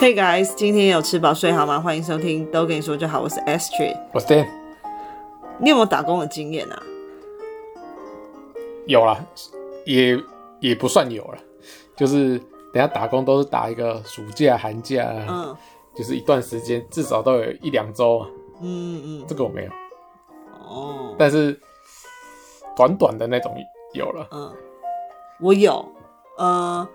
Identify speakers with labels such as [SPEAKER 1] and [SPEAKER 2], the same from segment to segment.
[SPEAKER 1] Hey guys，今天有吃饱睡好吗？欢迎收听，都跟你说就好。我是 Astrid，
[SPEAKER 2] 我是 Dan。
[SPEAKER 1] 你有没有打工的经验啊？
[SPEAKER 2] 有啦，也也不算有了，就是等下打工都是打一个暑假、寒假，嗯，就是一段时间，至少都有一两周啊。嗯嗯，这个我没有。哦，但是短短的那种有了。嗯，
[SPEAKER 1] 我有，呃。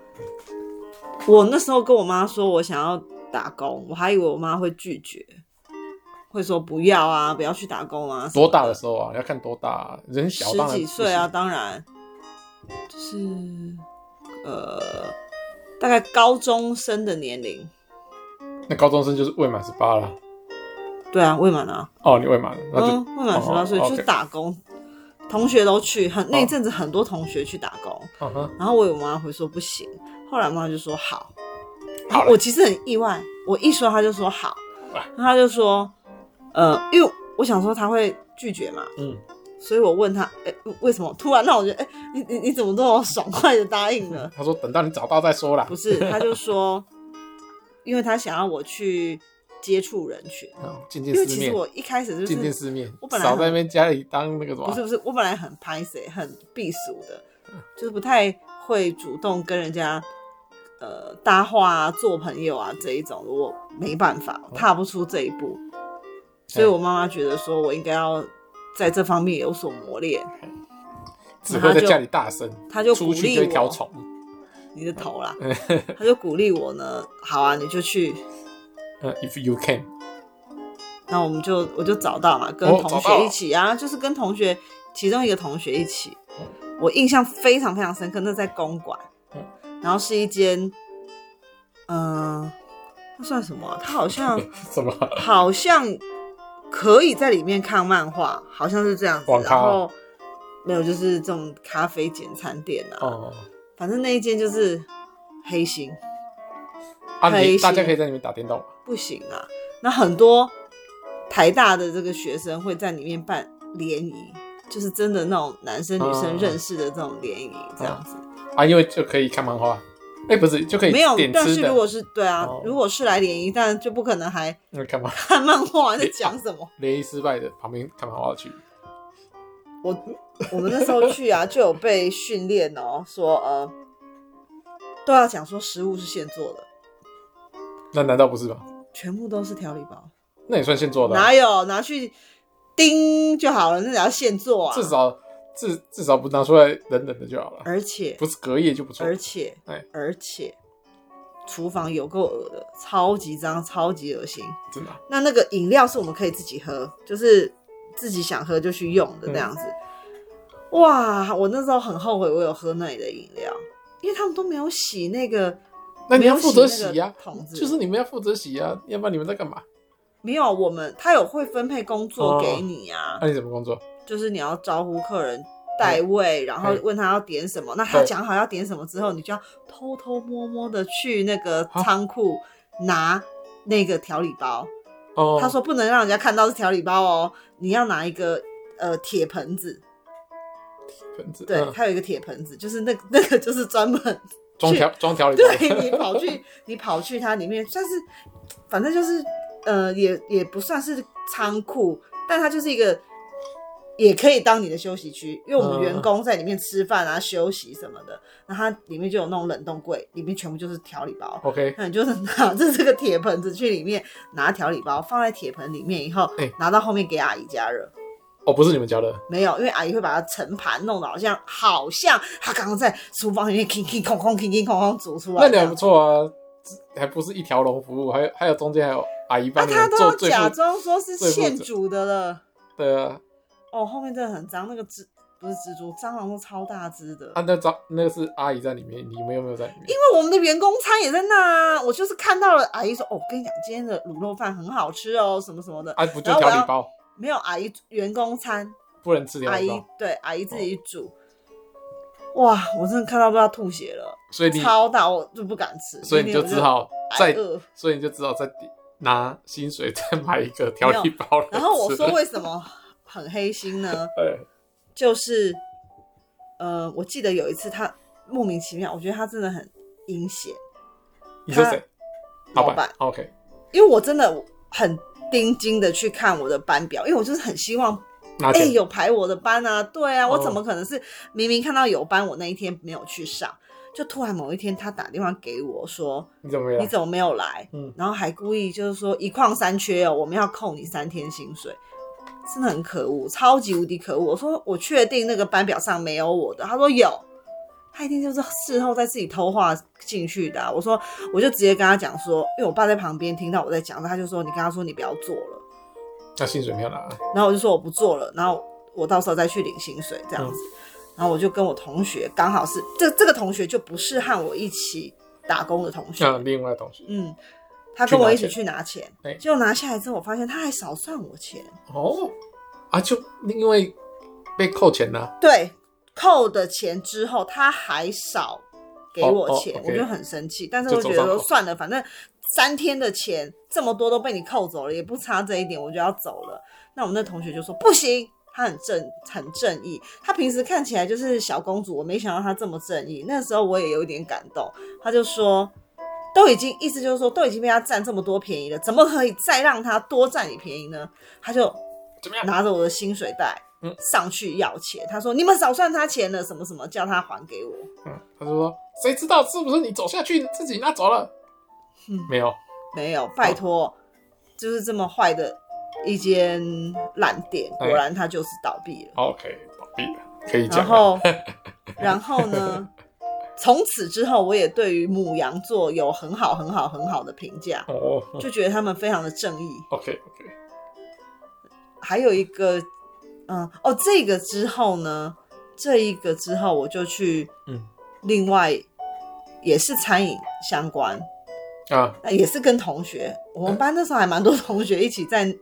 [SPEAKER 1] 我那时候跟我妈说，我想要打工，我还以为我妈会拒绝，会说不要啊，不要去打工啊。
[SPEAKER 2] 多大的时候啊？要看多大啊，人小
[SPEAKER 1] 十几岁啊，当然就是呃，大概高中生的年龄。
[SPEAKER 2] 那高中生就是未满十八了。
[SPEAKER 1] 对啊，未满啊。
[SPEAKER 2] 哦，你未满，那就
[SPEAKER 1] 嗯，未满十八岁就是打工，同学都去，很那阵子很多同学去打工，哦、然后我有妈会说不行。后来妈妈就说好，好，我其实很意外，我一说他就说好，然后他就说，呃，因为我想说他会拒绝嘛，嗯，所以我问他，哎、欸，为什么？突然让我觉得，哎、欸，你你你怎么这么爽快的答应了？
[SPEAKER 2] 他说等到你找到再说啦。
[SPEAKER 1] 不是，他就说，因为他想要我去接触人群，
[SPEAKER 2] 见见世面。因为其
[SPEAKER 1] 实我一开始就是
[SPEAKER 2] 见见世面，
[SPEAKER 1] 我本来
[SPEAKER 2] 少在那边家里当那个什么，
[SPEAKER 1] 不是不是，我本来很拍谢，很避俗的，就是不太会主动跟人家。呃，搭话啊，做朋友啊，这一种我没办法，踏不出这一步，嗯、所以我妈妈觉得说我应该要在这方面有所磨练。
[SPEAKER 2] 只会在家里大声，
[SPEAKER 1] 他就鼓励我。
[SPEAKER 2] 条虫，
[SPEAKER 1] 你的头啦，他就鼓励我呢。好啊，你就去。
[SPEAKER 2] 呃、uh,，if you can，
[SPEAKER 1] 那我们就我就找到嘛，跟同学一起啊，就是跟同学其中一个同学一起。嗯、我印象非常非常深刻，那在公馆。然后是一间，嗯、呃，那算什么、啊？它好像
[SPEAKER 2] 什么？
[SPEAKER 1] 好像可以在里面看漫画，好像是这样子。然后没有，就是这种咖啡简餐店啊。哦。反正那一间就是黑心。
[SPEAKER 2] 啊，黑心。大家可以在里面打电动。
[SPEAKER 1] 不行啊！那很多台大的这个学生会在里面办联谊，就是真的那种男生女生认识的这种联谊，这样子。
[SPEAKER 2] 啊，因为就可以看漫画，哎、欸，不是就可以。没有，
[SPEAKER 1] 但是如果是对啊，哦、如果是来联谊，但就不可能还
[SPEAKER 2] 看漫
[SPEAKER 1] 看漫画在讲什么。
[SPEAKER 2] 联谊失败的旁边看漫画去。
[SPEAKER 1] 我我们那时候去啊，就有被训练哦，说呃都要讲说食物是现做的。
[SPEAKER 2] 那难道不是吗？
[SPEAKER 1] 全部都是调理包，
[SPEAKER 2] 那也算现做的、啊？
[SPEAKER 1] 哪有拿去叮就好了？那也要现做啊？
[SPEAKER 2] 至少。至至少不拿出来冷冷的就好了，
[SPEAKER 1] 而且
[SPEAKER 2] 不是隔夜就不错。
[SPEAKER 1] 而且，哎，而且，厨房有够恶的，超级脏，超级恶心。
[SPEAKER 2] 真的？
[SPEAKER 1] 那那个饮料是我们可以自己喝，就是自己想喝就去用的这样子。嗯、哇，我那时候很后悔，我有喝那里的饮料，因为他们都没有洗那个。
[SPEAKER 2] 那你要负责洗呀，就是你们要负责洗呀，要不然你们在干嘛？
[SPEAKER 1] 没有，我们他有会分配工作给你啊。
[SPEAKER 2] 那、哦、你怎么工作？
[SPEAKER 1] 就是你要招呼客人、代位，然后问他要点什么。那他讲好要点什么之后，你就要偷偷摸摸的去那个仓库拿那个调理包。哦，他说不能让人家看到是调理包哦，你要拿一个呃铁盆子。
[SPEAKER 2] 铁盆子。
[SPEAKER 1] 对，他有一个铁盆子，就是那 那个就是专门
[SPEAKER 2] 装调装调理包。
[SPEAKER 1] 对，你跑去你跑去它里面，但是反正就是呃也也不算是仓库，但它就是一个。也可以当你的休息区，因为我们员工在里面吃饭啊、休息什么的，那它里面就有那种冷冻柜，里面全部就是调理包。
[SPEAKER 2] OK，
[SPEAKER 1] 那你就是拿着 这个铁盆子去里面拿调理包，放在铁盆里面以后，欸、拿到后面给阿姨加热。
[SPEAKER 2] 哦，不是你们家的？
[SPEAKER 1] 没有，因为阿姨会把它盛盘，弄得好像好像她刚刚在厨房里面哐哐哐哐哐哐哐煮出来。
[SPEAKER 2] 那你还不错啊，还不是一条龙服务，还有还有中间还有阿姨帮你做。那他
[SPEAKER 1] 都假装说是现煮的了。
[SPEAKER 2] 对啊。
[SPEAKER 1] 哦，后面真的很脏，那个蜘不是蜘蛛，蟑螂都超大只的。
[SPEAKER 2] 啊，那蟑那个是阿姨在里面，你们有没有在里面？
[SPEAKER 1] 因为我们的员工餐也在那啊，我就是看到了阿姨说，哦，我跟你讲，今天的卤肉饭很好吃哦，什么什么的。
[SPEAKER 2] 啊，不就调理包？
[SPEAKER 1] 没有，阿姨员工餐
[SPEAKER 2] 不能吃。
[SPEAKER 1] 阿姨对，阿姨自己煮。哦、哇，我真的看到都要吐血了，
[SPEAKER 2] 所以你
[SPEAKER 1] 超大，我就不敢吃。
[SPEAKER 2] 所以你就只好再，所以你就只好再拿薪水再买一个调理包。
[SPEAKER 1] 然后我说为什么？很黑心呢，
[SPEAKER 2] 对，
[SPEAKER 1] 就是，呃，我记得有一次他莫名其妙，我觉得他真的很阴险。
[SPEAKER 2] 你说谁？
[SPEAKER 1] 老板。
[SPEAKER 2] OK，
[SPEAKER 1] 因为我真的很盯紧的去看我的班表，因为我就是很希望，哎、欸，有排我的班啊。对啊，我怎么可能是明明看到有班，我那一天没有去上，就突然某一天他打电话给我说，
[SPEAKER 2] 你怎么没有？
[SPEAKER 1] 你怎么没有来？嗯，然后还故意就是说一旷三缺哦，我们要扣你三天薪水。真的很可恶，超级无敌可恶！我说我确定那个班表上没有我的，他说有，他一定就是事后再自己偷画进去的啊。我说我就直接跟他讲说，因为我爸在旁边听到我在讲，他就说你跟他说你不要做了，
[SPEAKER 2] 那薪水没有拿。
[SPEAKER 1] 然后我就说我不做了，然后我到时候再去领薪水这样子。嗯、然后我就跟我同学刚好是这这个同学就不是和我一起打工的同学，
[SPEAKER 2] 像另外同学，
[SPEAKER 1] 嗯。他跟我一起去拿钱，结果拿下来之后，我发现他还少算我钱。
[SPEAKER 2] 哦，啊，就因为被扣钱了。
[SPEAKER 1] 对，扣的钱之后，他还少给我钱，我就很生气。但是我觉得说算了，反正三天的钱这么多都被你扣走了，也不差这一点，我就要走了。那我们那同学就说不行，他很正很正义，她平时看起来就是小公主，我没想到她这么正义。那时候我也有点感动，她就说。都已经意思就是说，都已经被他占这么多便宜了，怎么可以再让他多占你便宜呢？他就拿着我的薪水袋，嗯，上去要钱。他说：“你们少算他钱了，什么什么，叫他还给我。”
[SPEAKER 2] 嗯，他就说：“谁知道是不是你走下去自己拿走了？”嗯，没有，
[SPEAKER 1] 没有，拜托，哦、就是这么坏的一间烂店，果然他就是倒闭了。
[SPEAKER 2] OK，倒闭了，可以讲。
[SPEAKER 1] 然后，然后呢？从此之后，我也对于母羊座有很好、很好、很好的评价，oh, oh. 就觉得他们非常的正义。
[SPEAKER 2] OK OK。
[SPEAKER 1] 还有一个，嗯，哦，这个之后呢，这一个之后我就去，嗯，另外也是餐饮相关啊，也是跟同学，我们班那时候还蛮多同学一起在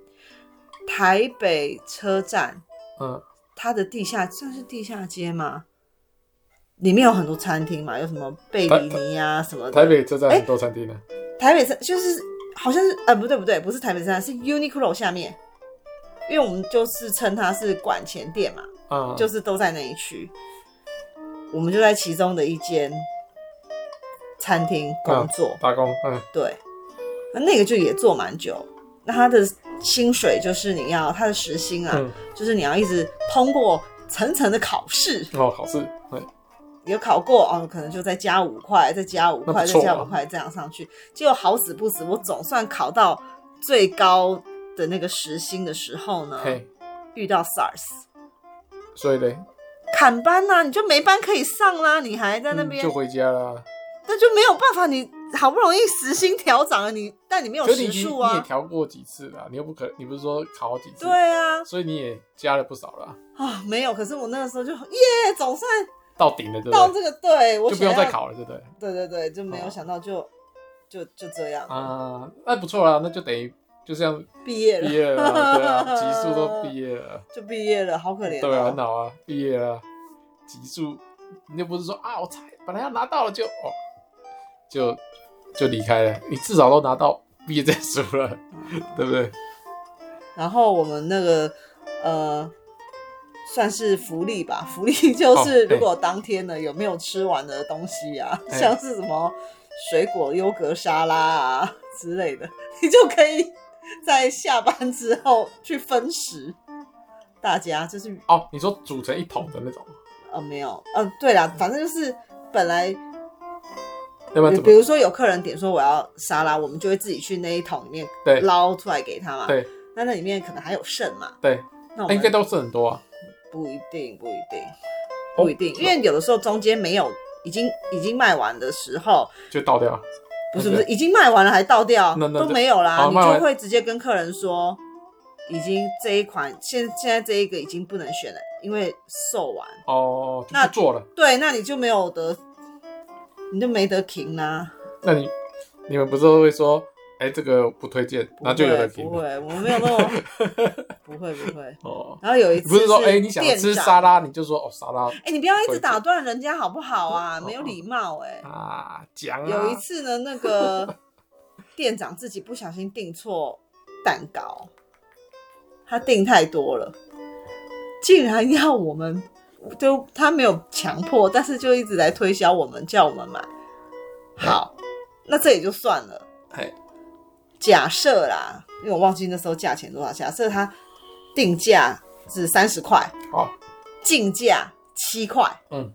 [SPEAKER 1] 台北车站，嗯，它的地下算是地下街吗？里面有很多餐厅嘛，有什么贝里尼啊什么的。
[SPEAKER 2] 台北车站很多餐厅呢、啊
[SPEAKER 1] 欸。台北车就是好像是呃不对不对，不是台北车站，是 Uniqlo 下面，因为我们就是称它是管前店嘛，嗯，就是都在那一区。我们就在其中的一间餐厅工作、
[SPEAKER 2] 嗯、打工，嗯，
[SPEAKER 1] 对，那那个就也做蛮久。那他的薪水就是你要他的时薪啊，嗯、就是你要一直通过层层的考试
[SPEAKER 2] 哦，考试对。
[SPEAKER 1] 有考过哦，可能就再加五块，再加五块，再加五块，这样上去。结果好死不死，我总算考到最高的那个时薪的时候呢，遇到 SARS，
[SPEAKER 2] 所以嘞，
[SPEAKER 1] 砍班呐，你就没班可以上啦，你还在那边、
[SPEAKER 2] 嗯、就回家啦。
[SPEAKER 1] 那就没有办法，你好不容易时薪调涨了，你但你没有时数啊，
[SPEAKER 2] 你也调过几次了，你又不可，你不是说考好几次？
[SPEAKER 1] 对啊，
[SPEAKER 2] 所以你也加了不少了
[SPEAKER 1] 啊。没有，可是我那个时候就耶，总算。
[SPEAKER 2] 到顶了，对不对？
[SPEAKER 1] 到这个对，我
[SPEAKER 2] 就不用再考了，对不对？
[SPEAKER 1] 对对对，就没有想到就，就就就这样
[SPEAKER 2] 啊，那不错啊，那就等于就这样
[SPEAKER 1] 毕业了，
[SPEAKER 2] 毕业了，对啊，级数都毕业了，
[SPEAKER 1] 就毕业了，好可怜，
[SPEAKER 2] 对啊，很好啊，毕业了，级数，你又不是说啊，我才本来要拿到了就哦，就就离开了，你至少都拿到毕业证书了，对不对？
[SPEAKER 1] 然后我们那个呃。算是福利吧，福利 就是如果当天呢有没有吃完的东西啊，哦、像是什么水果优格沙拉啊之类的，你就可以在下班之后去分食。大家就是
[SPEAKER 2] 哦，你说煮成一桶的那种？
[SPEAKER 1] 呃，没有，嗯、呃，对啦，反正就是本来，
[SPEAKER 2] 要不然
[SPEAKER 1] 比如说有客人点说我要沙拉，我们就会自己去那一桶里面捞出来给他嘛。对，那那里面可能还有剩嘛。
[SPEAKER 2] 对，那我们应该都是很多啊。
[SPEAKER 1] 不一定，不一定，不一定，因为有的时候中间没有，已经已经卖完的时候
[SPEAKER 2] 就倒掉。
[SPEAKER 1] 不是不是，已经卖完了还倒掉，都没有啦。你就会直接跟客人说，已经这一款现现在这一个已经不能选了，因为售完。
[SPEAKER 2] 哦，那做了。
[SPEAKER 1] 对，那你就没有得，你就没得停啦。
[SPEAKER 2] 那你你们不是会说？哎，这个不推荐，那就有人听。
[SPEAKER 1] 不会，我没有那么 不会不会哦。然后有一次
[SPEAKER 2] 不是说，哎，你想吃沙拉，你就说哦沙拉。
[SPEAKER 1] 哎，你不要一直打断人家好不好啊？没有礼貌哎。
[SPEAKER 2] 啊，讲。
[SPEAKER 1] 有一次呢，那个 店长自己不小心订错蛋糕，他订太多了，竟然要我们，就他没有强迫，但是就一直来推销我们，叫我们买。好，那这也就算了。假设啦，因为我忘记那时候价钱多少，假设他定价是三十块，哦，进价七块，嗯，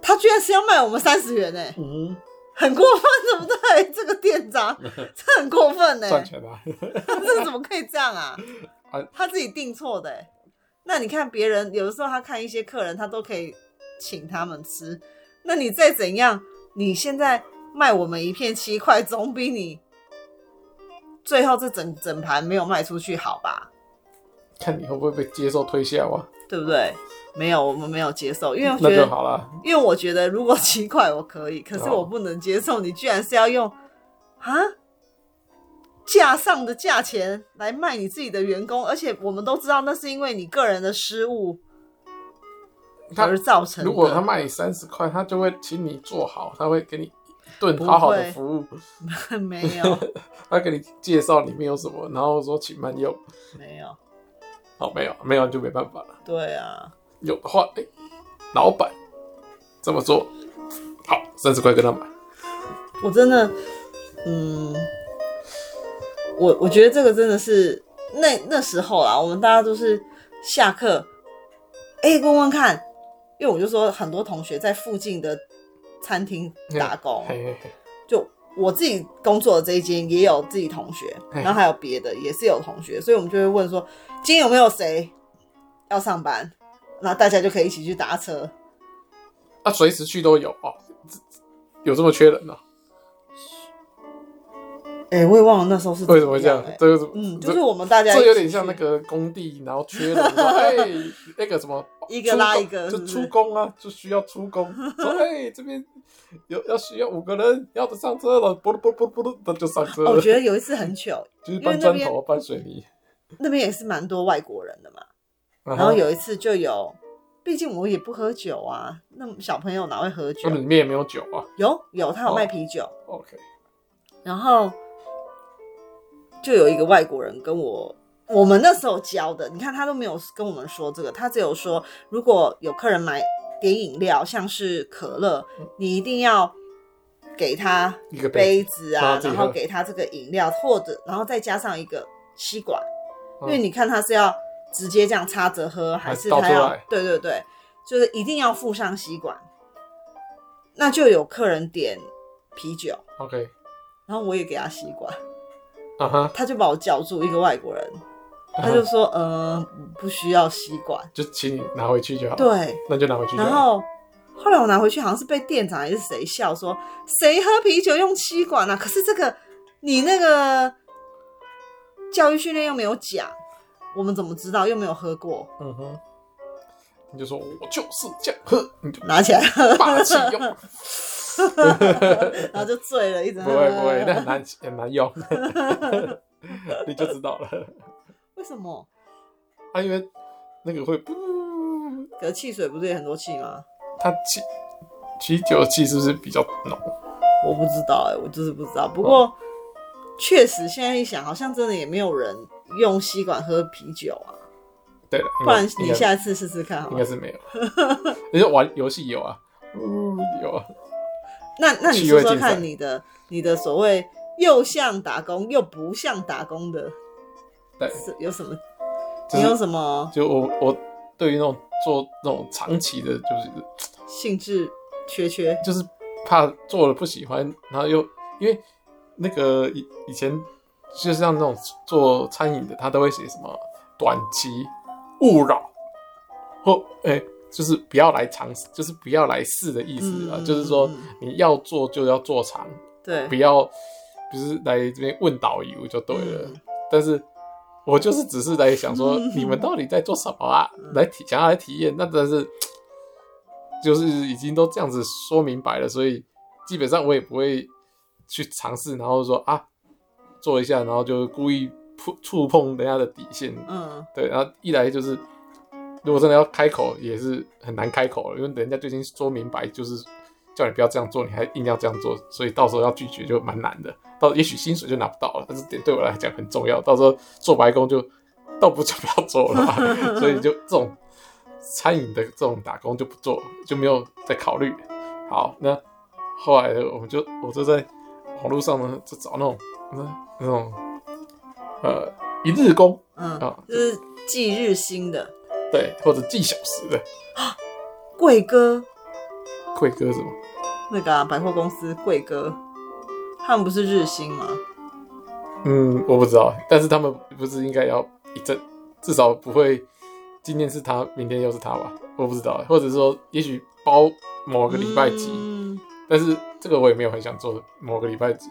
[SPEAKER 1] 他居然是要卖我们三十元呢，嗯，很过分，对不对？这个店长，这很过分呢，
[SPEAKER 2] 赚钱吧，
[SPEAKER 1] 这怎么可以这样啊？他自己定错的，那你看别人有的时候他看一些客人，他都可以请他们吃，那你再怎样，你现在卖我们一片七块，总比你最后这整整盘没有卖出去好吧？
[SPEAKER 2] 看你会不会被接受推销啊？
[SPEAKER 1] 对不对？没有，我们没有接受，因为我
[SPEAKER 2] 觉得那就好了。
[SPEAKER 1] 因为我觉得如果七块我可以，可是我不能接受你居然是要用啊架上的价钱来卖你自己的员工，而且我们都知道那是因为你个人的失误而造成的。
[SPEAKER 2] 如果他卖你三十块，他就会请你做好，他会给你一顿好好的服
[SPEAKER 1] 务。没有，
[SPEAKER 2] 他给你介绍里面有什么，然后说请慢用。
[SPEAKER 1] 没有。
[SPEAKER 2] 哦，没有，没有就没办法了。
[SPEAKER 1] 对啊，
[SPEAKER 2] 有的话，哎、欸，老板这么做，好，三十块跟他买。
[SPEAKER 1] 我真的，嗯，我我觉得这个真的是那那时候啊，我们大家都是下课，哎、欸，问问看，因为我就说很多同学在附近的餐厅打工，
[SPEAKER 2] 嘿嘿嘿
[SPEAKER 1] 就。我自己工作的这一间也有自己同学，然后还有别的也是有同学，所以我们就会问说，今天有没有谁要上班？那大家就可以一起去搭车。
[SPEAKER 2] 啊，随时去都有哦，有这么缺人呢？
[SPEAKER 1] 哎、欸，我也忘了那时候是
[SPEAKER 2] 为什么会这样？这个
[SPEAKER 1] 嗯，就是我们大家
[SPEAKER 2] 这有点像那个工地，然后缺人，哎，那个什么
[SPEAKER 1] 一个拉一个是是，
[SPEAKER 2] 就出工啊，就需要出工。说哎，这边有要需要五个人，要的上车了，不不不不不，就上车了。
[SPEAKER 1] 我觉得有一次很糗，
[SPEAKER 2] 就是搬砖头、搬水泥，
[SPEAKER 1] 那边也是蛮多外国人的嘛。然后有一次就有，毕竟我也不喝酒啊，那小朋友哪会喝酒？
[SPEAKER 2] 那里面也没有酒啊？
[SPEAKER 1] 有有，他有卖啤酒。
[SPEAKER 2] OK，
[SPEAKER 1] 然后。就有一个外国人跟我，我们那时候教的，你看他都没有跟我们说这个，他只有说如果有客人买点饮料，像是可乐，你一定要给他一个杯子啊，然后给他这个饮料，或者然后再加上一个吸管，因为你看他是要直接这样插着喝，还是他要？对对对，就是一定要附上吸管。那就有客人点啤酒
[SPEAKER 2] ，OK，
[SPEAKER 1] 然后我也给他吸管。
[SPEAKER 2] Uh -huh.
[SPEAKER 1] 他就把我叫住，一个外国人，uh. 他就说：“嗯、呃，不需要吸管，
[SPEAKER 2] 就请你拿回去就好。”
[SPEAKER 1] 对，
[SPEAKER 2] 那就拿回去。
[SPEAKER 1] 然后后来我拿回去，好像是被店长还是谁笑说：“谁喝啤酒用吸管啊？”可是这个你那个教育训练又没有讲，我们怎么知道？又没有喝过。
[SPEAKER 2] 嗯哼，你就说我就是这样喝，你就
[SPEAKER 1] 拿起来喝，
[SPEAKER 2] 霸气用。
[SPEAKER 1] 然后就醉了，一直
[SPEAKER 2] 不会不会，那很难很难用，你就知道了。
[SPEAKER 1] 为什么？
[SPEAKER 2] 啊，因为那个会，
[SPEAKER 1] 可是汽水不是也很多气吗？
[SPEAKER 2] 它气啤酒气是不是比较浓？
[SPEAKER 1] 我不知道哎、欸，我就是不知道。不过确、哦、实现在一想，好像真的也没有人用吸管喝啤酒啊。
[SPEAKER 2] 对了，
[SPEAKER 1] 不然你下次试试看好，应
[SPEAKER 2] 该是没有。你说玩游戏有啊？嗯，有啊。
[SPEAKER 1] 那那你说说看，你的你的所谓又像打工又不像打工的，
[SPEAKER 2] 对，
[SPEAKER 1] 有什么？你有什么？
[SPEAKER 2] 就我我对于那种做那种长期的，就是
[SPEAKER 1] 兴致缺缺，
[SPEAKER 2] 就是怕做了不喜欢，然后又因为那个以以前就是像那种做餐饮的，他都会写什么短期勿扰或哎。欸就是不要来尝试，就是不要来试的意思啊、嗯。就是说你要做就要做长，
[SPEAKER 1] 对，
[SPEAKER 2] 不要不是来这边问导游就对了、嗯。但是我就是只是来想说，你们到底在做什么啊？嗯、来体想要来体验，那但是 就是已经都这样子说明白了，所以基本上我也不会去尝试，然后说啊做一下，然后就故意触触碰人家的底线。嗯，对，然后一来就是。如果真的要开口，也是很难开口了，因为人家就已经说明白，就是叫你不要这样做，你还硬要这样做，所以到时候要拒绝就蛮难的。到也许薪水就拿不到了，但是点对我来讲很重要。到时候做白工就倒不就不要做了嘛，所以就这种餐饮的这种打工就不做，就没有再考虑。好，那后来我们就我就在网络上呢就找那种那那种呃一日工，
[SPEAKER 1] 嗯啊，就是计日薪的，
[SPEAKER 2] 对，或者计小时的。
[SPEAKER 1] 贵哥，
[SPEAKER 2] 贵哥什么？
[SPEAKER 1] 那个啊，百货公司贵哥，他们不是日薪吗？
[SPEAKER 2] 嗯，我不知道，但是他们不是应该要一阵，至少不会今天是他，明天又是他吧？我不知道，或者说也许包某个礼拜几，嗯、但是这个我也没有很想做某个礼拜几，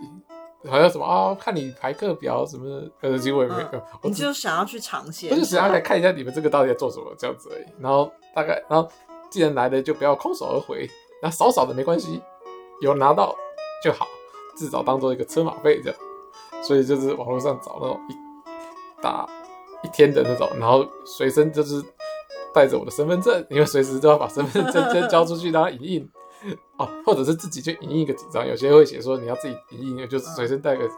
[SPEAKER 2] 好像什么啊、哦，看你排课表什么的，可是其实我也没有，嗯、我
[SPEAKER 1] 就想要去尝鲜，
[SPEAKER 2] 我就想要来看一下你们这个到底在做什么这样子而已。然后大概，然后既然来了，就不要空手而回，那少少的没关系，有拿到就好，至少当做一个车马费这样。所以就是网络上找那种一打一天的那种，然后随身就是带着我的身份证，因为随时都要把身份证先交出去，然后影印 哦，或者是自己就影印个几张。有些会写说你要自己影印，就是随身带个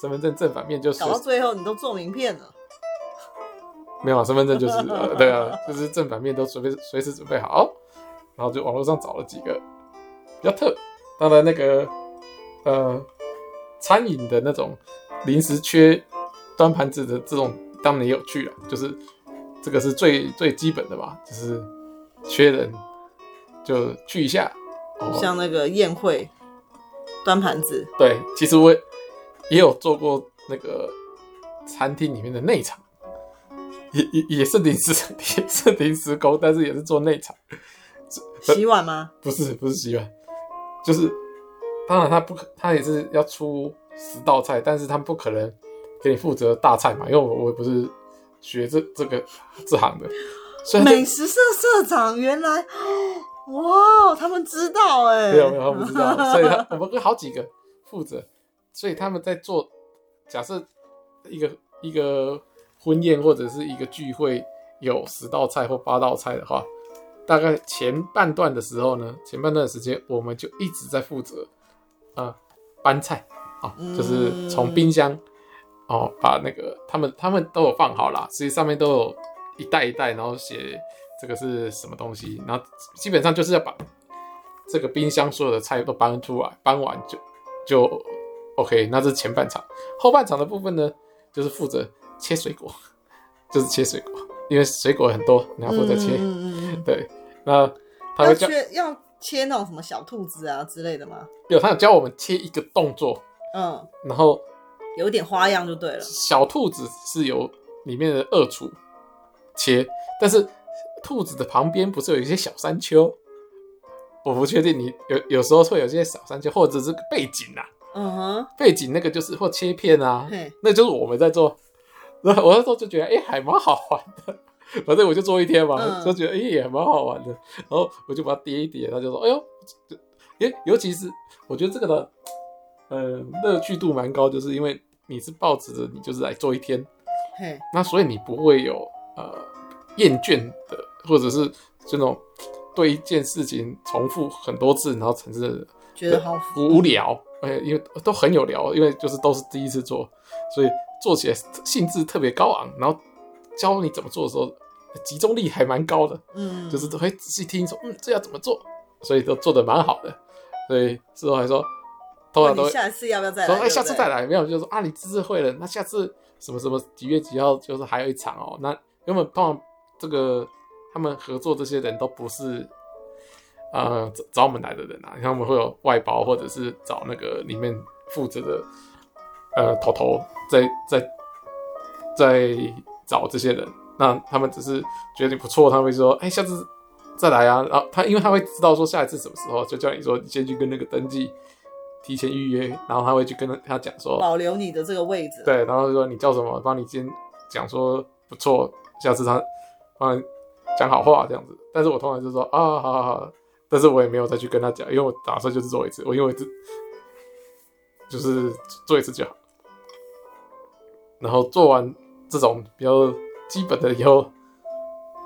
[SPEAKER 2] 身份证正反面就，是
[SPEAKER 1] 搞到最后你都做名片了。
[SPEAKER 2] 没有啊，身份证就是、呃、对啊，就是正反面都随便随时准备好，然后就网络上找了几个比较特，当然那个呃。餐饮的那种临时缺端盘子的这种当然也有趣了，就是这个是最最基本的吧，就是缺人就去一下。
[SPEAKER 1] 像那个宴会端盘子，
[SPEAKER 2] 对，其实我也有做过那个餐厅里面的内场，也也也是临时 也是临时工，但是也是做内场。
[SPEAKER 1] 洗碗吗？
[SPEAKER 2] 不是，不是洗碗，就是。当然，他不可，他也是要出十道菜，但是他们不可能给你负责大菜嘛，因为我我也不是学这这个这行的。所以
[SPEAKER 1] 美食社社长原来，哇，他们知道哎，
[SPEAKER 2] 没有没有，他们不知道，所以他我们跟好几个负责，所以他们在做，假设一个一个婚宴或者是一个聚会有十道菜或八道菜的话，大概前半段的时候呢，前半段的时间我们就一直在负责。呃，搬菜哦，就是从冰箱、哦，把那个他们他们都有放好了，所以上面都有一袋一袋，然后写这个是什么东西，然后基本上就是要把这个冰箱所有的菜都搬出来，搬完就就 OK。那这是前半场，后半场的部分呢，就是负责切水果，就是切水果，因为水果很多，你要负责切。嗯、对，那他会叫
[SPEAKER 1] 要。切那种什么小兔子啊之类的吗？
[SPEAKER 2] 有，他有教我们切一个动作，
[SPEAKER 1] 嗯，
[SPEAKER 2] 然后
[SPEAKER 1] 有点花样就对了。
[SPEAKER 2] 小兔子是由里面的二厨切，但是兔子的旁边不是有一些小山丘？我不确定你有有时候会有些小山丘，或者是背景啊，
[SPEAKER 1] 嗯哼，
[SPEAKER 2] 背景那个就是或切片啊，
[SPEAKER 1] 嘿。
[SPEAKER 2] 那就是我们在做。然后我那时候就觉得，哎、欸，还蛮好玩的。反正我就做一天嘛，嗯、就觉得哎、欸、也蛮好玩的，然后我就把它叠一叠，他就说哎呦，尤尤其是我觉得这个的，呃，乐趣度蛮高，就是因为你是抱持着你就是来做一天，
[SPEAKER 1] 嘿。
[SPEAKER 2] 那所以你不会有呃厌倦的，或者是这种对一件事情重复很多次，然后产生
[SPEAKER 1] 觉得好
[SPEAKER 2] 无聊，哎，因为都很有聊，因为就是都是第一次做，所以做起来兴致特别高昂，然后。教你怎么做的时候，集中力还蛮高的，
[SPEAKER 1] 嗯，
[SPEAKER 2] 就是都会仔细听说，嗯，这要怎么做，所以都做的蛮好的，所以之后还说，通常都
[SPEAKER 1] 下次要不要再来？
[SPEAKER 2] 说哎，下次再来，没有就说啊，你这次会了，那下次什么什么几月几号，就是还有一场哦。那因为通常这个他们合作这些人都不是，呃，找找我们来的人啊，他们会有外包，或者是找那个里面负责的，呃，头头在在在。找这些人，那他们只是觉得你不错，他们会说：“哎、欸，下次再来啊。”然后他因为他会知道说下一次什么时候，就叫你说你先去跟那个登记，提前预约，然后他会去跟他讲说
[SPEAKER 1] 保留你的这个位置。
[SPEAKER 2] 对，然后说你叫什么，帮你先讲说不错，下次他帮你讲好话这样子。但是我通常就说啊，好好好，但是我也没有再去跟他讲，因为我打算就是做一次，我因为这就是做一次就好，然后做完。这种比较基本的以后，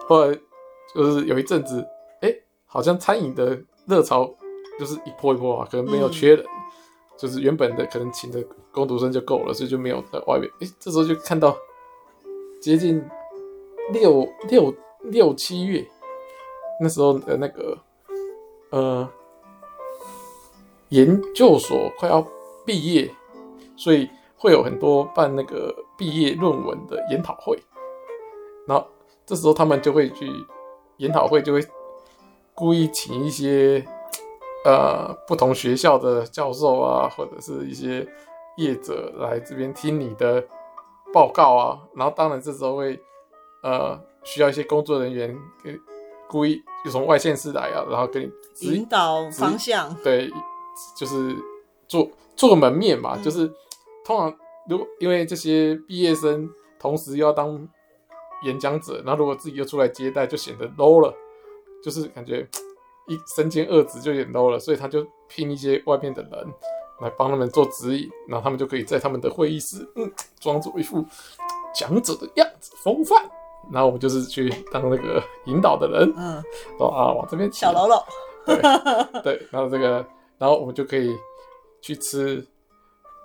[SPEAKER 2] 后来就是有一阵子，哎、好像餐饮的热潮就是一波一波啊，可能没有缺人，就是原本的可能请的工读生就够了，所以就没有在外面。哎、这时候就看到接近六六六七月那时候的那个呃研究所快要毕业，所以会有很多办那个毕业论文的研讨会。然后这时候他们就会去研讨会，就会故意请一些呃不同学校的教授啊，或者是一些业者来这边听你的报告啊。然后当然这时候会呃需要一些工作人员给故意就从外县市来啊，然后给你
[SPEAKER 1] 引导方向。
[SPEAKER 2] 对，就是做做个门面嘛，嗯、就是通常如果因为这些毕业生同时又要当。演讲者，然后如果自己又出来接待，就显得 low 了，就是感觉一身兼二职就有点 low 了，所以他就聘一些外面的人来帮他们做指引，然后他们就可以在他们的会议室，嗯，装作一副讲者的样子风范，然后我们就是去当那个引导的人，嗯，说啊往这边
[SPEAKER 1] 小喽啰，
[SPEAKER 2] 对对，然后这个，然后我们就可以去吃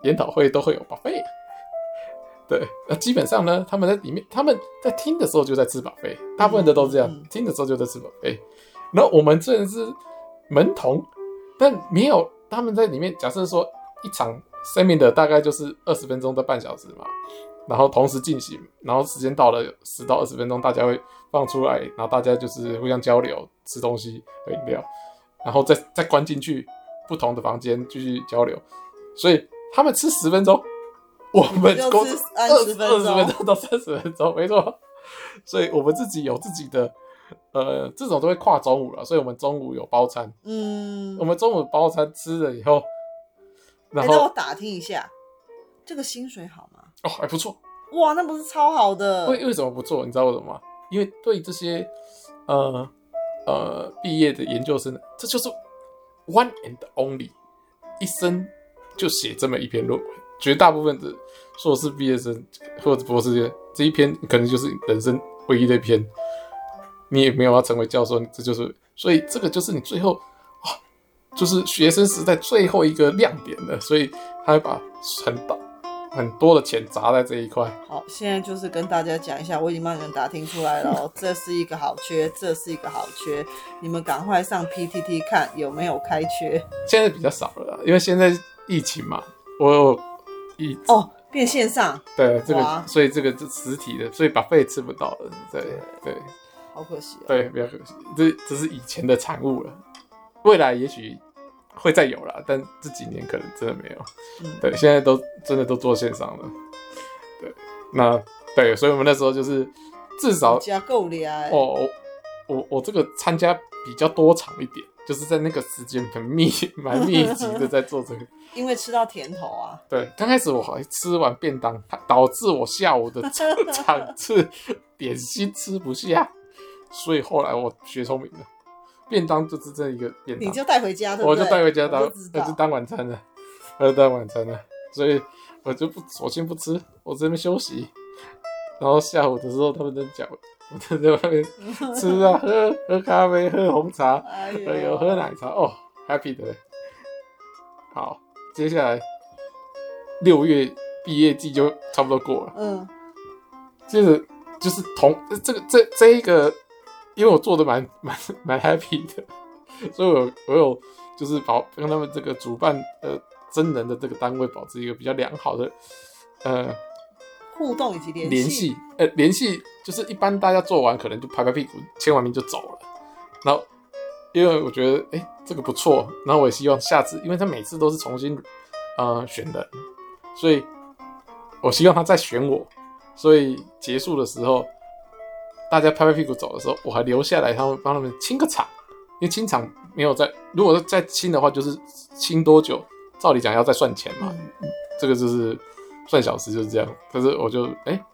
[SPEAKER 2] 研讨会都会有 buffet。对，那基本上呢，他们在里面，他们在听的时候就在吃 buffet，大部分的都是这样，嗯、听的时候就在吃 buffet。然后我们虽然是门童，但没有他们在里面。假设说一场 seminar 大概就是二十分钟到半小时嘛，然后同时进行，然后时间到了十到二十分钟，大家会放出来，然后大家就是互相交流，吃东西喝饮料，然后再再关进去不同的房间继续交流。所以他们吃十分钟。我们 工作二十分钟到三十分钟，没错。所以我们自己有自己的，呃，这种都会跨中午了，所以我们中午有包餐。嗯，我们中午包餐吃了以后，然后、欸、
[SPEAKER 1] 我打听一下，这个薪水好吗？
[SPEAKER 2] 哦，还不错。
[SPEAKER 1] 哇，那不是超好的？
[SPEAKER 2] 为为什么不错？你知道为什么吗？因为对这些呃呃毕业的研究生，这就是 one and only，一生就写这么一篇论文，绝大部分的。硕士毕业生或者博士这一篇可能就是人生唯一的一篇，你也没有要成为教授，这就是所以这个就是你最后啊，就是学生时代最后一个亮点了，所以他会把很大很多的钱砸在这一块。
[SPEAKER 1] 好，现在就是跟大家讲一下，我已经帮你们打听出来了，这是一个好缺，这是一个好缺，你们赶快上 PTT 看有没有开缺。
[SPEAKER 2] 现在比较少了，因为现在疫情嘛，我有一
[SPEAKER 1] 哦。变线上，
[SPEAKER 2] 对这个，所以这个是实体的，所以 buffet 吃不到了，对对，
[SPEAKER 1] 好可惜啊，
[SPEAKER 2] 对，比较可惜，这这是以前的产物了，未来也许会再有了，但这几年可能真的没有，嗯，对，现在都真的都做线上了，对，那对，所以我们那时候就是至少
[SPEAKER 1] 加够了。
[SPEAKER 2] 哦，我我我这个参加比较多场一点。就是在那个时间很密、蛮密集的在做这个，
[SPEAKER 1] 因为吃到甜头啊。
[SPEAKER 2] 对，刚开始我还吃完便当，导致我下午的 场次点心吃不下，所以后来我学聪明了，便当就是这一个便当，
[SPEAKER 1] 你就带回家，
[SPEAKER 2] 我就带回家当，那就当晚餐了，那就当晚餐了，所以我就不，索性不吃，我这边休息，然后下午的时候他们在讲。我就在外面吃啊，喝喝咖啡，喝红茶，还有喝奶茶哦，happy 的。好，接下来六月毕业季就差不多过了。嗯，接着就是同这个这这一个，因为我做的蛮蛮蛮 happy 的，所以我我有就是保跟他们这个主办呃真人的这个单位保持一个比较良好的呃。
[SPEAKER 1] 互动以及联系，
[SPEAKER 2] 联系，呃，联系就是一般大家做完可能就拍拍屁股签完名就走了，然后因为我觉得哎、欸、这个不错，然后我也希望下次，因为他每次都是重新呃选的，所以我希望他再选我，所以结束的时候大家拍拍屁股走的时候，我还留下来他们帮他们清个场，因为清场没有在，如果再清的话就是清多久，照理讲要再算钱嘛，嗯、这个就是。算小时就是这样，可是我就哎、欸，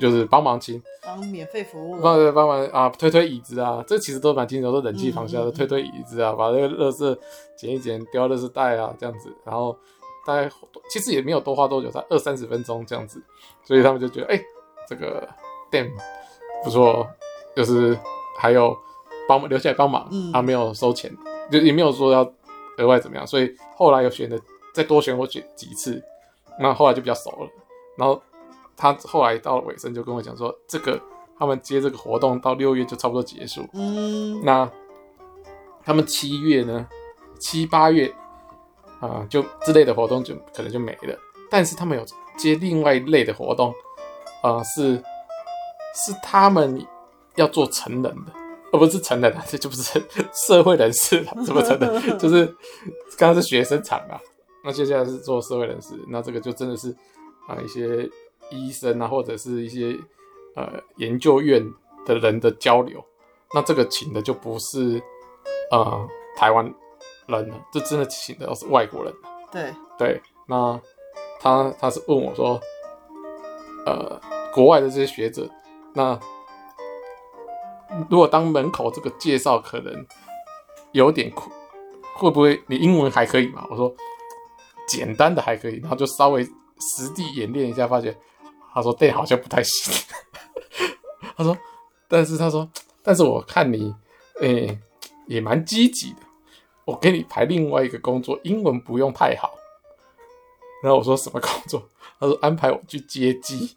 [SPEAKER 2] 就是帮忙清，
[SPEAKER 1] 帮免费服务，
[SPEAKER 2] 帮帮忙啊，推推椅子啊，这其实都蛮轻松，都冷气房下的推推椅子啊，把那个垃圾捡一捡，丢垃圾袋啊，这样子，然后大概其实也没有多花多久，才二三十分钟这样子，所以他们就觉得哎、欸，这个店不错，就是还有帮留下来帮忙，他、嗯、没有收钱，就也没有说要额外怎么样，所以后来又选的再多选我选几次。那后来就比较熟了，然后他后来到了尾声就跟我讲说，这个他们接这个活动到六月就差不多结束。嗯，那他们七月呢，七八月啊、呃，就之类的活动就可能就没了。但是他们有接另外一类的活动，啊、呃，是是他们要做成人的，而不是成人的，这就不是社会人士了，怎么成人？就是刚刚是学生场啊，那接下来是做社会人士，那这个就真的是啊、呃、一些医生啊，或者是一些呃研究院的人的交流。那这个请的就不是啊、呃、台湾人了，这真的请的都是外国人。
[SPEAKER 1] 对
[SPEAKER 2] 对，那。他他是问我说，呃，国外的这些学者，那如果当门口这个介绍可能有点苦，会不会你英文还可以嘛？我说简单的还可以，然后就稍微实地演练一下，发觉他说对，好像不太行。他说，但是他说，但是我看你，哎、欸，也蛮积极的，我给你排另外一个工作，英文不用太好。然后我说什么工作？他说安排我去接机。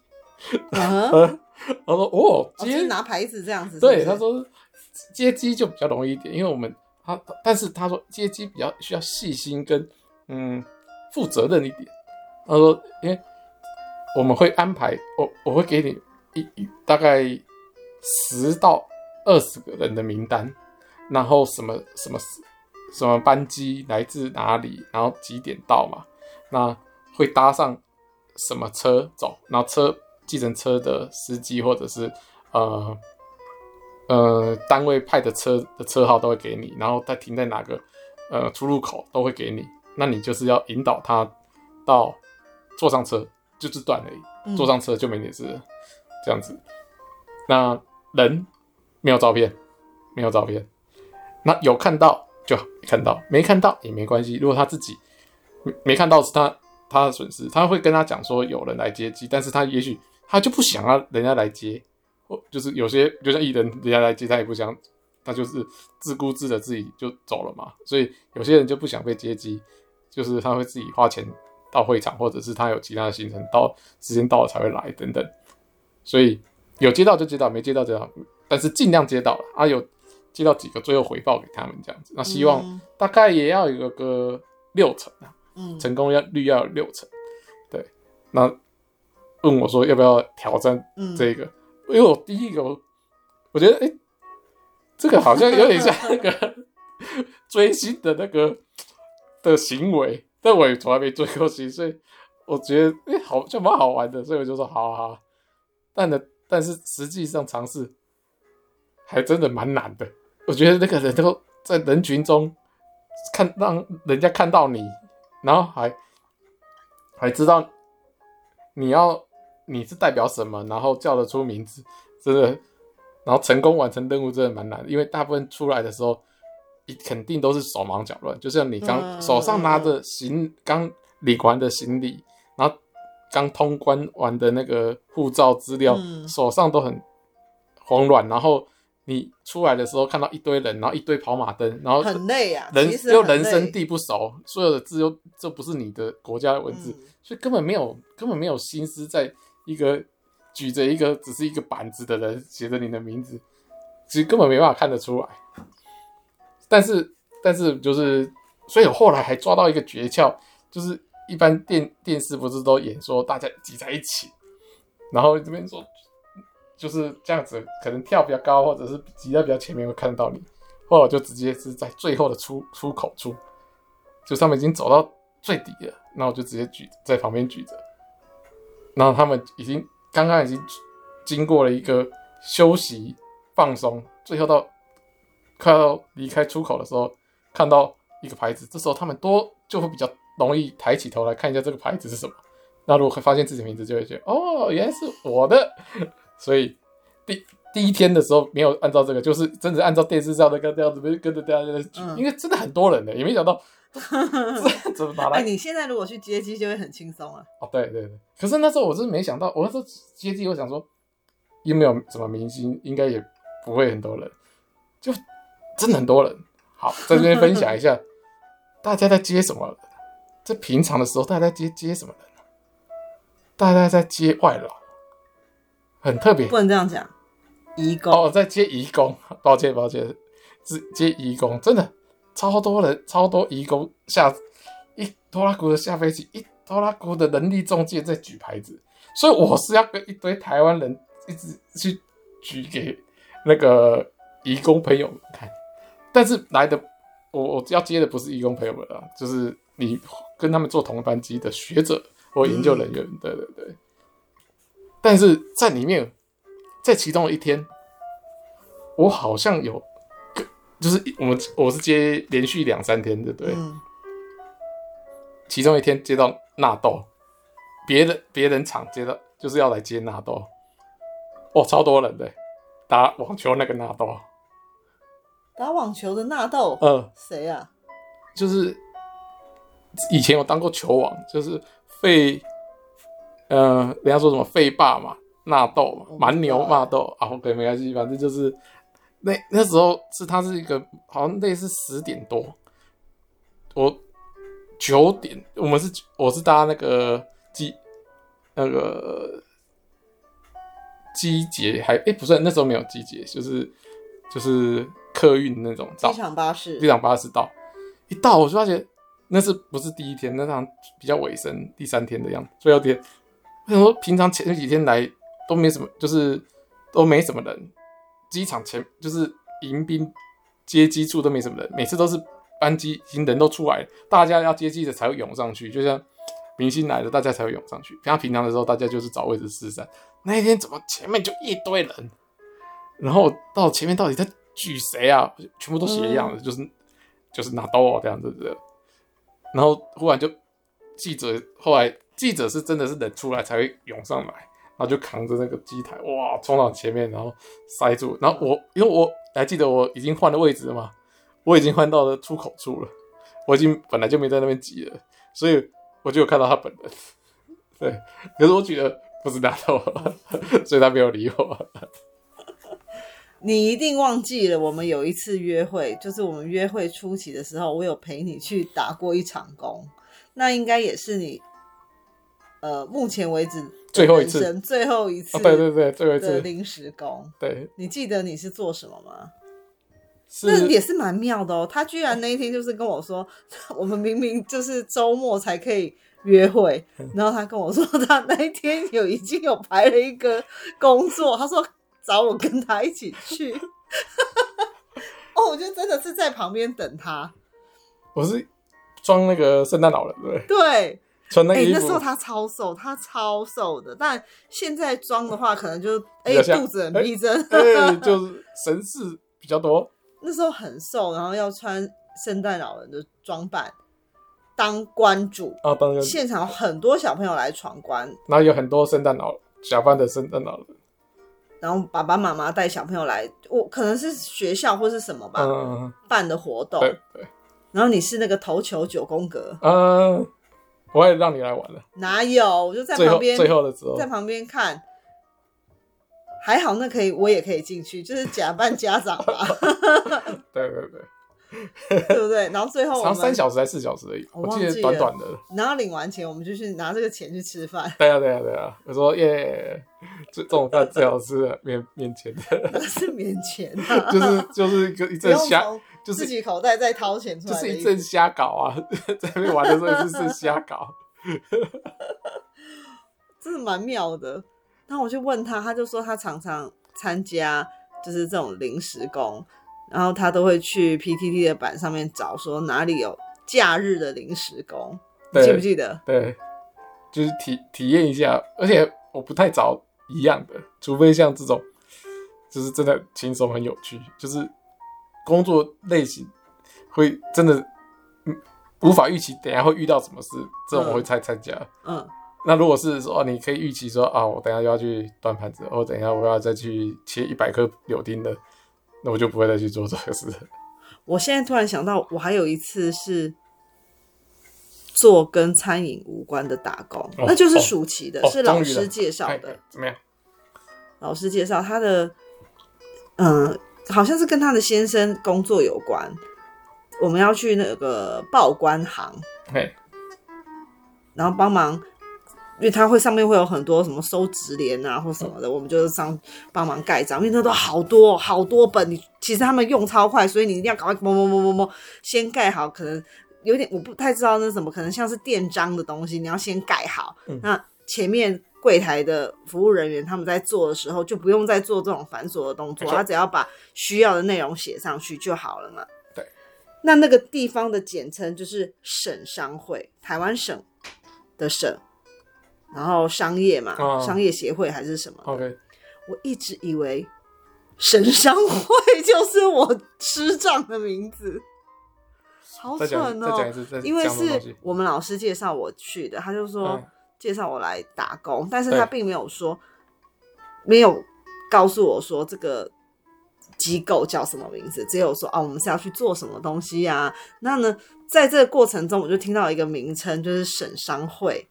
[SPEAKER 2] Uh huh. 他说哦，接、哦、
[SPEAKER 1] 拿牌子这样子是是。
[SPEAKER 2] 对，他说接机就比较容易一点，因为我们他，但是他说接机比较需要细心跟嗯负责任一点。他说，因为我们会安排我，我会给你一一大概十到二十个人的名单，然后什么什么什么班机来自哪里，然后几点到嘛，那。会搭上什么车走？然后车计程车的司机或者是呃呃单位派的车的车号都会给你，然后他停在哪个呃出入口都会给你。那你就是要引导他到坐上车，就这段而已。坐上车就没你事，这样子。那人没有照片，没有照片。那有看到就看到，没看到也没关系。如果他自己没没看到是他。他的损失，他会跟他讲说有人来接机，但是他也许他就不想啊人家来接，或就是有些就像艺人，人家来接他也不想，他就是自顾自的自己就走了嘛。所以有些人就不想被接机，就是他会自己花钱到会场，或者是他有其他的行程，到时间到了才会来等等。所以有接到就接到，没接到就接到，但是尽量接到了啊，有接到几个，最后回报给他们这样子。那希望大概也要有个六成啊。成功要率要有六成，对。那问我说要不要挑战这个？因为我第一个，我觉得哎、欸，这个好像有点像那个 追星的那个的行为，但我也从来没追过星，所以我觉得哎、欸，好像蛮好玩的，所以我就说好好好。但呢，但是实际上尝试还真的蛮难的。我觉得那个人都在人群中看，让人家看到你。然后还还知道你要你是代表什么，然后叫得出名字，真的，然后成功完成任务真的蛮难的，因为大部分出来的时候，你肯定都是手忙脚乱，就像你刚手上拿着行刚领完的行李，然后刚通关完的那个护照资料，手上都很慌乱，然后。你出来的时候看到一堆人，然后一堆跑马灯，然后
[SPEAKER 1] 很累啊，
[SPEAKER 2] 人又人生地不熟，所有的字又这不是你的国家的文字，嗯、所以根本没有根本没有心思在一个举着一个只是一个板子的人写着你的名字，其实根本没办法看得出来。但是但是就是，所以我后来还抓到一个诀窍，就是一般电电视不是都演说大家挤在一起，然后这边说。就是这样子，可能跳比较高，或者是挤在比较前面会看到你，后来我就直接是在最后的出出口处，就他们已经走到最底了，那我就直接举在旁边举着，然后他们已经刚刚已经经过了一个休息放松，最后到快要离开出口的时候，看到一个牌子，这时候他们多就会比较容易抬起头来看一下这个牌子是什么，那如果会发现自己名字，就会觉得哦，原来是我的。所以第第一天的时候没有按照这个，就是真的按照电视上的跟这样子，跟着大家在举，因为真的很多人呢，也没想到 怎么拿来。
[SPEAKER 1] 哎，你现在如果去接机就会很轻松啊。
[SPEAKER 2] 哦，对对对，可是那时候我是没想到，我那时候接机，我想说又没有什么明星，应该也不会很多人，就真的很多人。好，在这边分享一下，大家在接什么？在平常的时候，大家在接接什么人？大家在接外劳。很特别，
[SPEAKER 1] 不能这样讲。移工
[SPEAKER 2] 哦，在接移工，抱歉抱歉，是接移工，真的超多人，超多移工下一拖拉库的下飞机，一拖拉库的人力中介在举牌子，所以我是要跟一堆台湾人一直去举给那个移工朋友们看，但是来的我我要接的不是移工朋友们啊，就是你跟他们坐同班机的学者或研究人员，对对对。但是在里面，在其中的一天，我好像有，就是我们我是接连续两三天的，对。嗯。其中一天接到纳豆，别人别人场接到就是要来接纳豆，哦，超多人的，打网球那个纳豆，
[SPEAKER 1] 打网球的纳豆，
[SPEAKER 2] 嗯，
[SPEAKER 1] 谁啊？
[SPEAKER 2] 就是以前我当过球王，就是费，嗯、呃，人家说什么费霸嘛，纳豆嘛，蛮牛纳豆。啊，OK 没关系，反正就是那那时候是他是一个好像类似十点多，我。九点，我们是我是搭那个机，那个机捷还哎、欸、不是那时候没有机捷，就是就是客运那种
[SPEAKER 1] 机场巴士，
[SPEAKER 2] 机场巴士到一到我就发现那是不是第一天，那场比较尾声第三天的样子，最后天为什么平常前几天来都没什么，就是都没什么人，机场前就是迎宾接机处都没什么人，每次都是。班机已经人都出来了，大家要接机的才会涌上去，就像明星来了，大家才会涌上去。平常平常的时候，大家就是找位置四散。那一天怎么前面就一堆人，然后到前面到底在举谁啊？全部都是一样的，嗯、就是就是拿刀啊这样子的。然后忽然就记者，后来记者是真的是人出来才会涌上来，然后就扛着那个机台，哇，冲到前面，然后塞住。然后我因为我还记得我已经换了位置了嘛。我已经换到了出口处了，我已经本来就没在那边挤了，所以我就有看到他本人。对，可是我觉得不是纳豆，所以他没有理我。
[SPEAKER 1] 你一定忘记了，我们有一次约会，就是我们约会初期的时候，我有陪你去打过一场工，那应该也是你，呃，目前为止
[SPEAKER 2] 最后一次，
[SPEAKER 1] 最后一次，
[SPEAKER 2] 对对对，最后一次
[SPEAKER 1] 临时工。
[SPEAKER 2] 对，
[SPEAKER 1] 你记得你是做什么吗？那也是蛮妙的哦，他居然那一天就是跟我说，我们明明就是周末才可以约会，然后他跟我说他那一天有已经有排了一个工作，他说找我跟他一起去。哦，我就真的是在旁边等他。
[SPEAKER 2] 我是装那个圣诞老人，对
[SPEAKER 1] 对，
[SPEAKER 2] 穿那个衣服。
[SPEAKER 1] 欸，那时候他超瘦，他超瘦的，但现在装的话，可能就哎、欸、肚子很逼真，
[SPEAKER 2] 对、欸，就是神似比较多。
[SPEAKER 1] 那时候很瘦，然后要穿圣诞老人的装扮当关主。
[SPEAKER 2] 啊，当然
[SPEAKER 1] 现场很多小朋友来闯关，
[SPEAKER 2] 然后有很多圣诞老假扮的圣诞老人，
[SPEAKER 1] 然后爸爸妈妈带小朋友来，我可能是学校或是什么吧，嗯、办的活动，
[SPEAKER 2] 对对，
[SPEAKER 1] 然后你是那个投球九宫格，
[SPEAKER 2] 嗯，我也让你来玩了，
[SPEAKER 1] 哪有？我就在旁边，
[SPEAKER 2] 最后的时候
[SPEAKER 1] 在旁边看。还好，那可以，我也可以进去，就是假扮家长吧。
[SPEAKER 2] 对 对对，
[SPEAKER 1] 对不对？然后最后我们
[SPEAKER 2] 三小时还是四小时而已，我记得短短的。
[SPEAKER 1] 然后领完钱，我们就去拿这个钱去吃饭。
[SPEAKER 2] 对啊对啊对啊！我说耶，这这种饭最好吃的，免免钱的。
[SPEAKER 1] 那是免钱啊，
[SPEAKER 2] 就是就是一个一阵瞎，就是
[SPEAKER 1] 自己口袋再掏钱出来，
[SPEAKER 2] 就是一阵瞎搞啊，在那边玩的时候就是瞎搞，
[SPEAKER 1] 真的蛮妙的。然后我就问他，他就说他常常参加就是这种临时工，然后他都会去 PTT 的板上面找说哪里有假日的临时工，你记不记得？
[SPEAKER 2] 对，就是体体验一下，而且我不太找一样的，除非像这种，就是真的轻松很有趣，就是工作类型会真的无法预期，等下会遇到什么事，这种我会参参加。嗯。嗯那如果是说，你可以预期说啊，我等下又要去端盘子，或等一下我要再去切一百颗柳丁的，那我就不会再去做这个事。
[SPEAKER 1] 我现在突然想到，我还有一次是做跟餐饮无关的打工，哦、那就是暑期的，哦、是老师介绍的。
[SPEAKER 2] 怎么样？
[SPEAKER 1] 老师介绍他的，嗯、呃，好像是跟他的先生工作有关。我们要去那个报关行，
[SPEAKER 2] 嘿
[SPEAKER 1] 然后帮忙。因为他会上面会有很多什么收执联啊或什么的，我们就是上帮忙盖章，因为那都好多好多本，你其实他们用超快，所以你一定要赶快摸摸摸摸摸，先盖好，可能有点我不太知道那是什么，可能像是电章的东西，你要先盖好。嗯、那前面柜台的服务人员他们在做的时候，就不用再做这种繁琐的动作，他只要把需要的内容写上去就好了嘛。
[SPEAKER 2] 对。
[SPEAKER 1] 那那个地方的简称就是省商会，台湾省的省，然后商业嘛，哦、商业协会还是什么
[SPEAKER 2] ？OK。
[SPEAKER 1] 我一直以为省商会就是我师长的名字。好蠢哦！因为是我们老师介绍我去的，他就说介绍我来打工，嗯、但是他并没有说，没有告诉我说这个机构叫什么名字，只有说哦，我们是要去做什么东西呀、啊？那呢，在这个过程中，我就听到一个名称，就是省商会，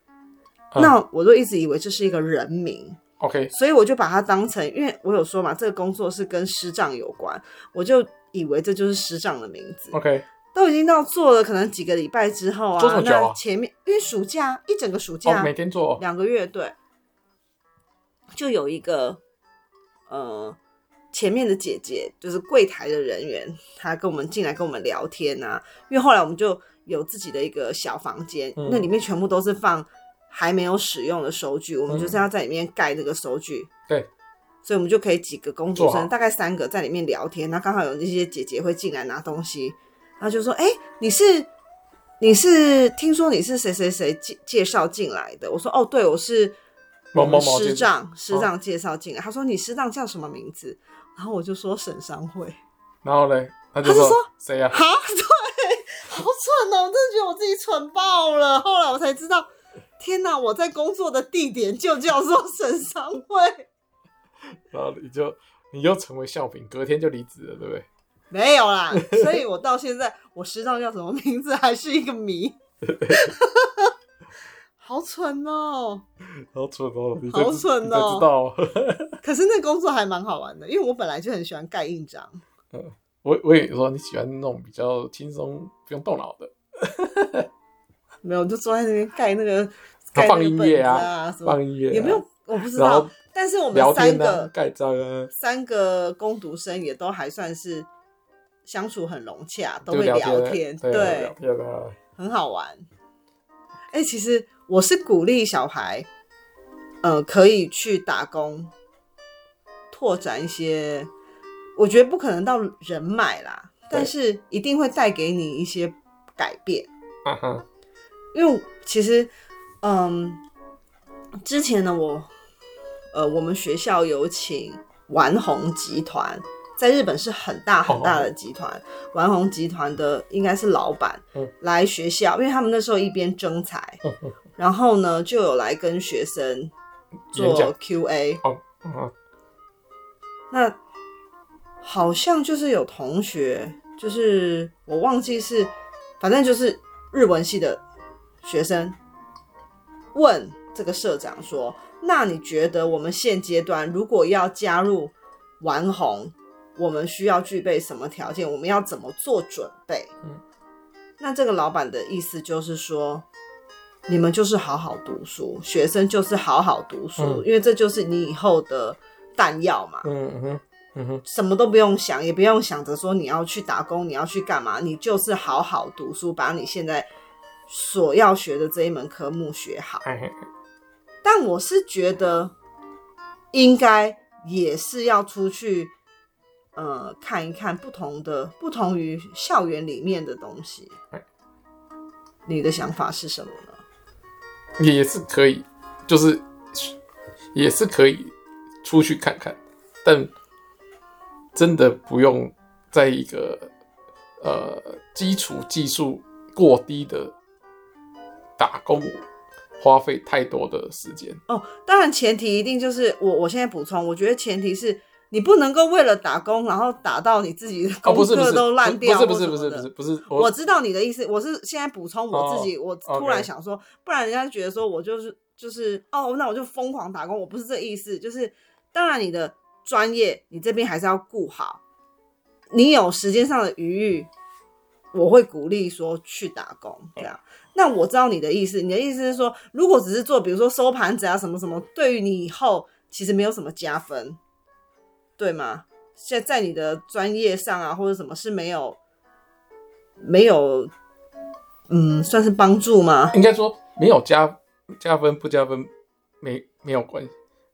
[SPEAKER 1] 嗯、那我就一直以为这是一个人名
[SPEAKER 2] ，OK，
[SPEAKER 1] 所以我就把它当成，因为我有说嘛，这个工作是跟师长有关，我就以为这就是师长的名字
[SPEAKER 2] ，OK。
[SPEAKER 1] 都已经到做了，可能几个礼拜之后啊，
[SPEAKER 2] 做啊？
[SPEAKER 1] 那前面因为暑假一整个暑假，
[SPEAKER 2] 哦、每天做？
[SPEAKER 1] 两个月，对，就有一个呃前面的姐姐，就是柜台的人员，她跟我们进来跟我们聊天啊。因为后来我们就有自己的一个小房间，嗯、那里面全部都是放还没有使用的收据，嗯、我们就是要在里面盖那个收据，
[SPEAKER 2] 对，
[SPEAKER 1] 所以我们就可以几个工作生，大概三个在里面聊天，那刚好有那些姐姐会进来拿东西。他就说：“哎、欸，你是你是听说你是谁谁谁介介绍进来的？”我说：“哦，对，我是某某师长师长介绍进来。哦”他说：“你师长叫什么名字？”然后我就说：“沈商会。”
[SPEAKER 2] 然后嘞，他就说：“谁呀？”啊，
[SPEAKER 1] 对，好蠢哦！我真的觉得我自己蠢爆了。后来我才知道，天哪！我在工作的地点就叫做沈商会。
[SPEAKER 2] 然后你就你又成为笑柄，隔天就离职了，对不对？
[SPEAKER 1] 没有啦，所以我到现在我师长叫什么名字还是一个谜，好蠢哦，
[SPEAKER 2] 好蠢哦，
[SPEAKER 1] 好蠢哦，
[SPEAKER 2] 知道。
[SPEAKER 1] 可是那工作还蛮好玩的，因为我本来就很喜欢盖印章。
[SPEAKER 2] 嗯，我我也说你喜欢那种比较轻松不用动脑的。
[SPEAKER 1] 没有，就坐在那边盖那个，
[SPEAKER 2] 放音乐啊，放音乐，
[SPEAKER 1] 也没有，我不知道。但是我们三个
[SPEAKER 2] 盖章啊，
[SPEAKER 1] 三个工读生也都还算是。相处很融洽，都会聊天，对，对很好玩。哎、欸，其实我是鼓励小孩，呃，可以去打工，拓展一些。我觉得不可能到人脉啦，但是一定会带给你一些改变。啊、哈因为其实，嗯，之前呢，我，呃，我们学校有请玩红集团。在日本是很大很大的集团，丸红集团的应该是老板来学校，因为他们那时候一边征才，然后呢就有来跟学生做 QA。那好像就是有同学，就是我忘记是，反正就是日文系的学生问这个社长说：“那你觉得我们现阶段如果要加入丸红？”我们需要具备什么条件？我们要怎么做准备？嗯，那这个老板的意思就是说，你们就是好好读书，学生就是好好读书，嗯、因为这就是你以后的弹药嘛。嗯哼，嗯哼，什么都不用想，也不用想着说你要去打工，你要去干嘛，你就是好好读书，把你现在所要学的这一门科目学好。但我是觉得，应该也是要出去。呃，看一看不同的、不同于校园里面的东西，你的想法是什么呢？
[SPEAKER 2] 也是可以，就是也是可以出去看看，但真的不用在一个呃基础技术过低的打工花费太多的时间。
[SPEAKER 1] 哦，当然前提一定就是我，我现在补充，我觉得前提是。你不能够为了打工，然后打到你自己的功课都烂掉。
[SPEAKER 2] 不是不是不是不是不是。
[SPEAKER 1] 我知道你的意思，我是现在补充我自己。我突然想说，不然人家觉得说我就是就是哦，那我就疯狂打工。我不是这意思，就是当然你的专业你这边还是要顾好。你有时间上的余裕，我会鼓励说去打工这样。那我知道你的意思，你的意思是说，如果只是做比如说收盘子啊什么什么，对于你以后其实没有什么加分。对吗？现在在你的专业上啊，或者什么是没有没有嗯，算是帮助吗？
[SPEAKER 2] 应该说没有加加分不加分没没有关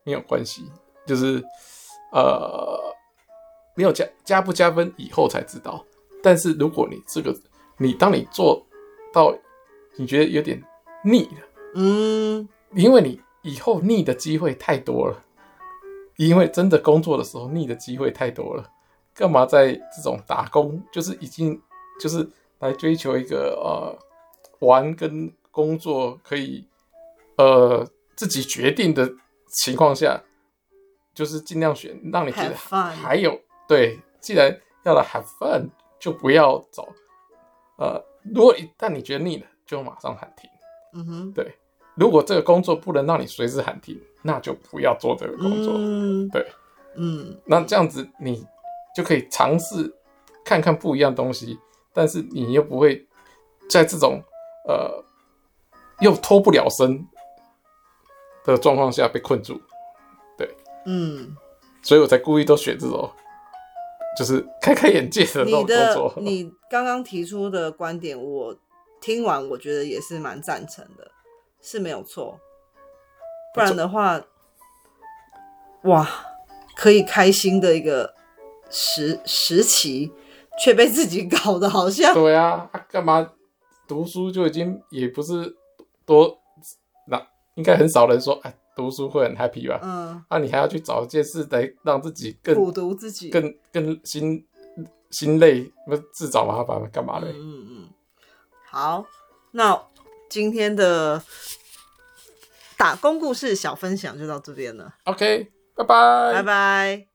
[SPEAKER 2] 没有关系，就是呃没有加加不加分以后才知道。但是如果你这个你当你做到你觉得有点腻了，嗯，因为你以后腻的机会太多了，因为真的工作的时候腻的机会太多了，干嘛在这种打工就是已经就是。来追求一个呃玩跟工作可以呃自己决定的情况下，就是尽量选让你觉得还有对，既然要来 have fun，就不要走。呃，如果一旦你觉得腻了，就马上喊停。嗯哼，对。如果这个工作不能让你随时喊停，那就不要做这个工作。嗯，对，嗯，那这样子你就可以尝试看看不一样东西。但是你又不会在这种呃又脱不了身的状况下被困住，对，嗯，所以我才故意都选这种，就是开开眼界的那种工作。
[SPEAKER 1] 你刚刚提出的观点，我听完我觉得也是蛮赞成的，是没有错。不然的话，哇，可以开心的一个时时期。却被自己搞得好像
[SPEAKER 2] 对啊，干嘛读书就已经也不是多，那应该很少人说哎，读书会很 happy 吧？嗯，那、啊、你还要去找一件事来让自己更
[SPEAKER 1] 苦读自己，
[SPEAKER 2] 更更心心累，不自找麻烦干嘛嘞？嗯嗯，
[SPEAKER 1] 好，那今天的打工故事小分享就到这边了。
[SPEAKER 2] OK，拜拜，
[SPEAKER 1] 拜拜。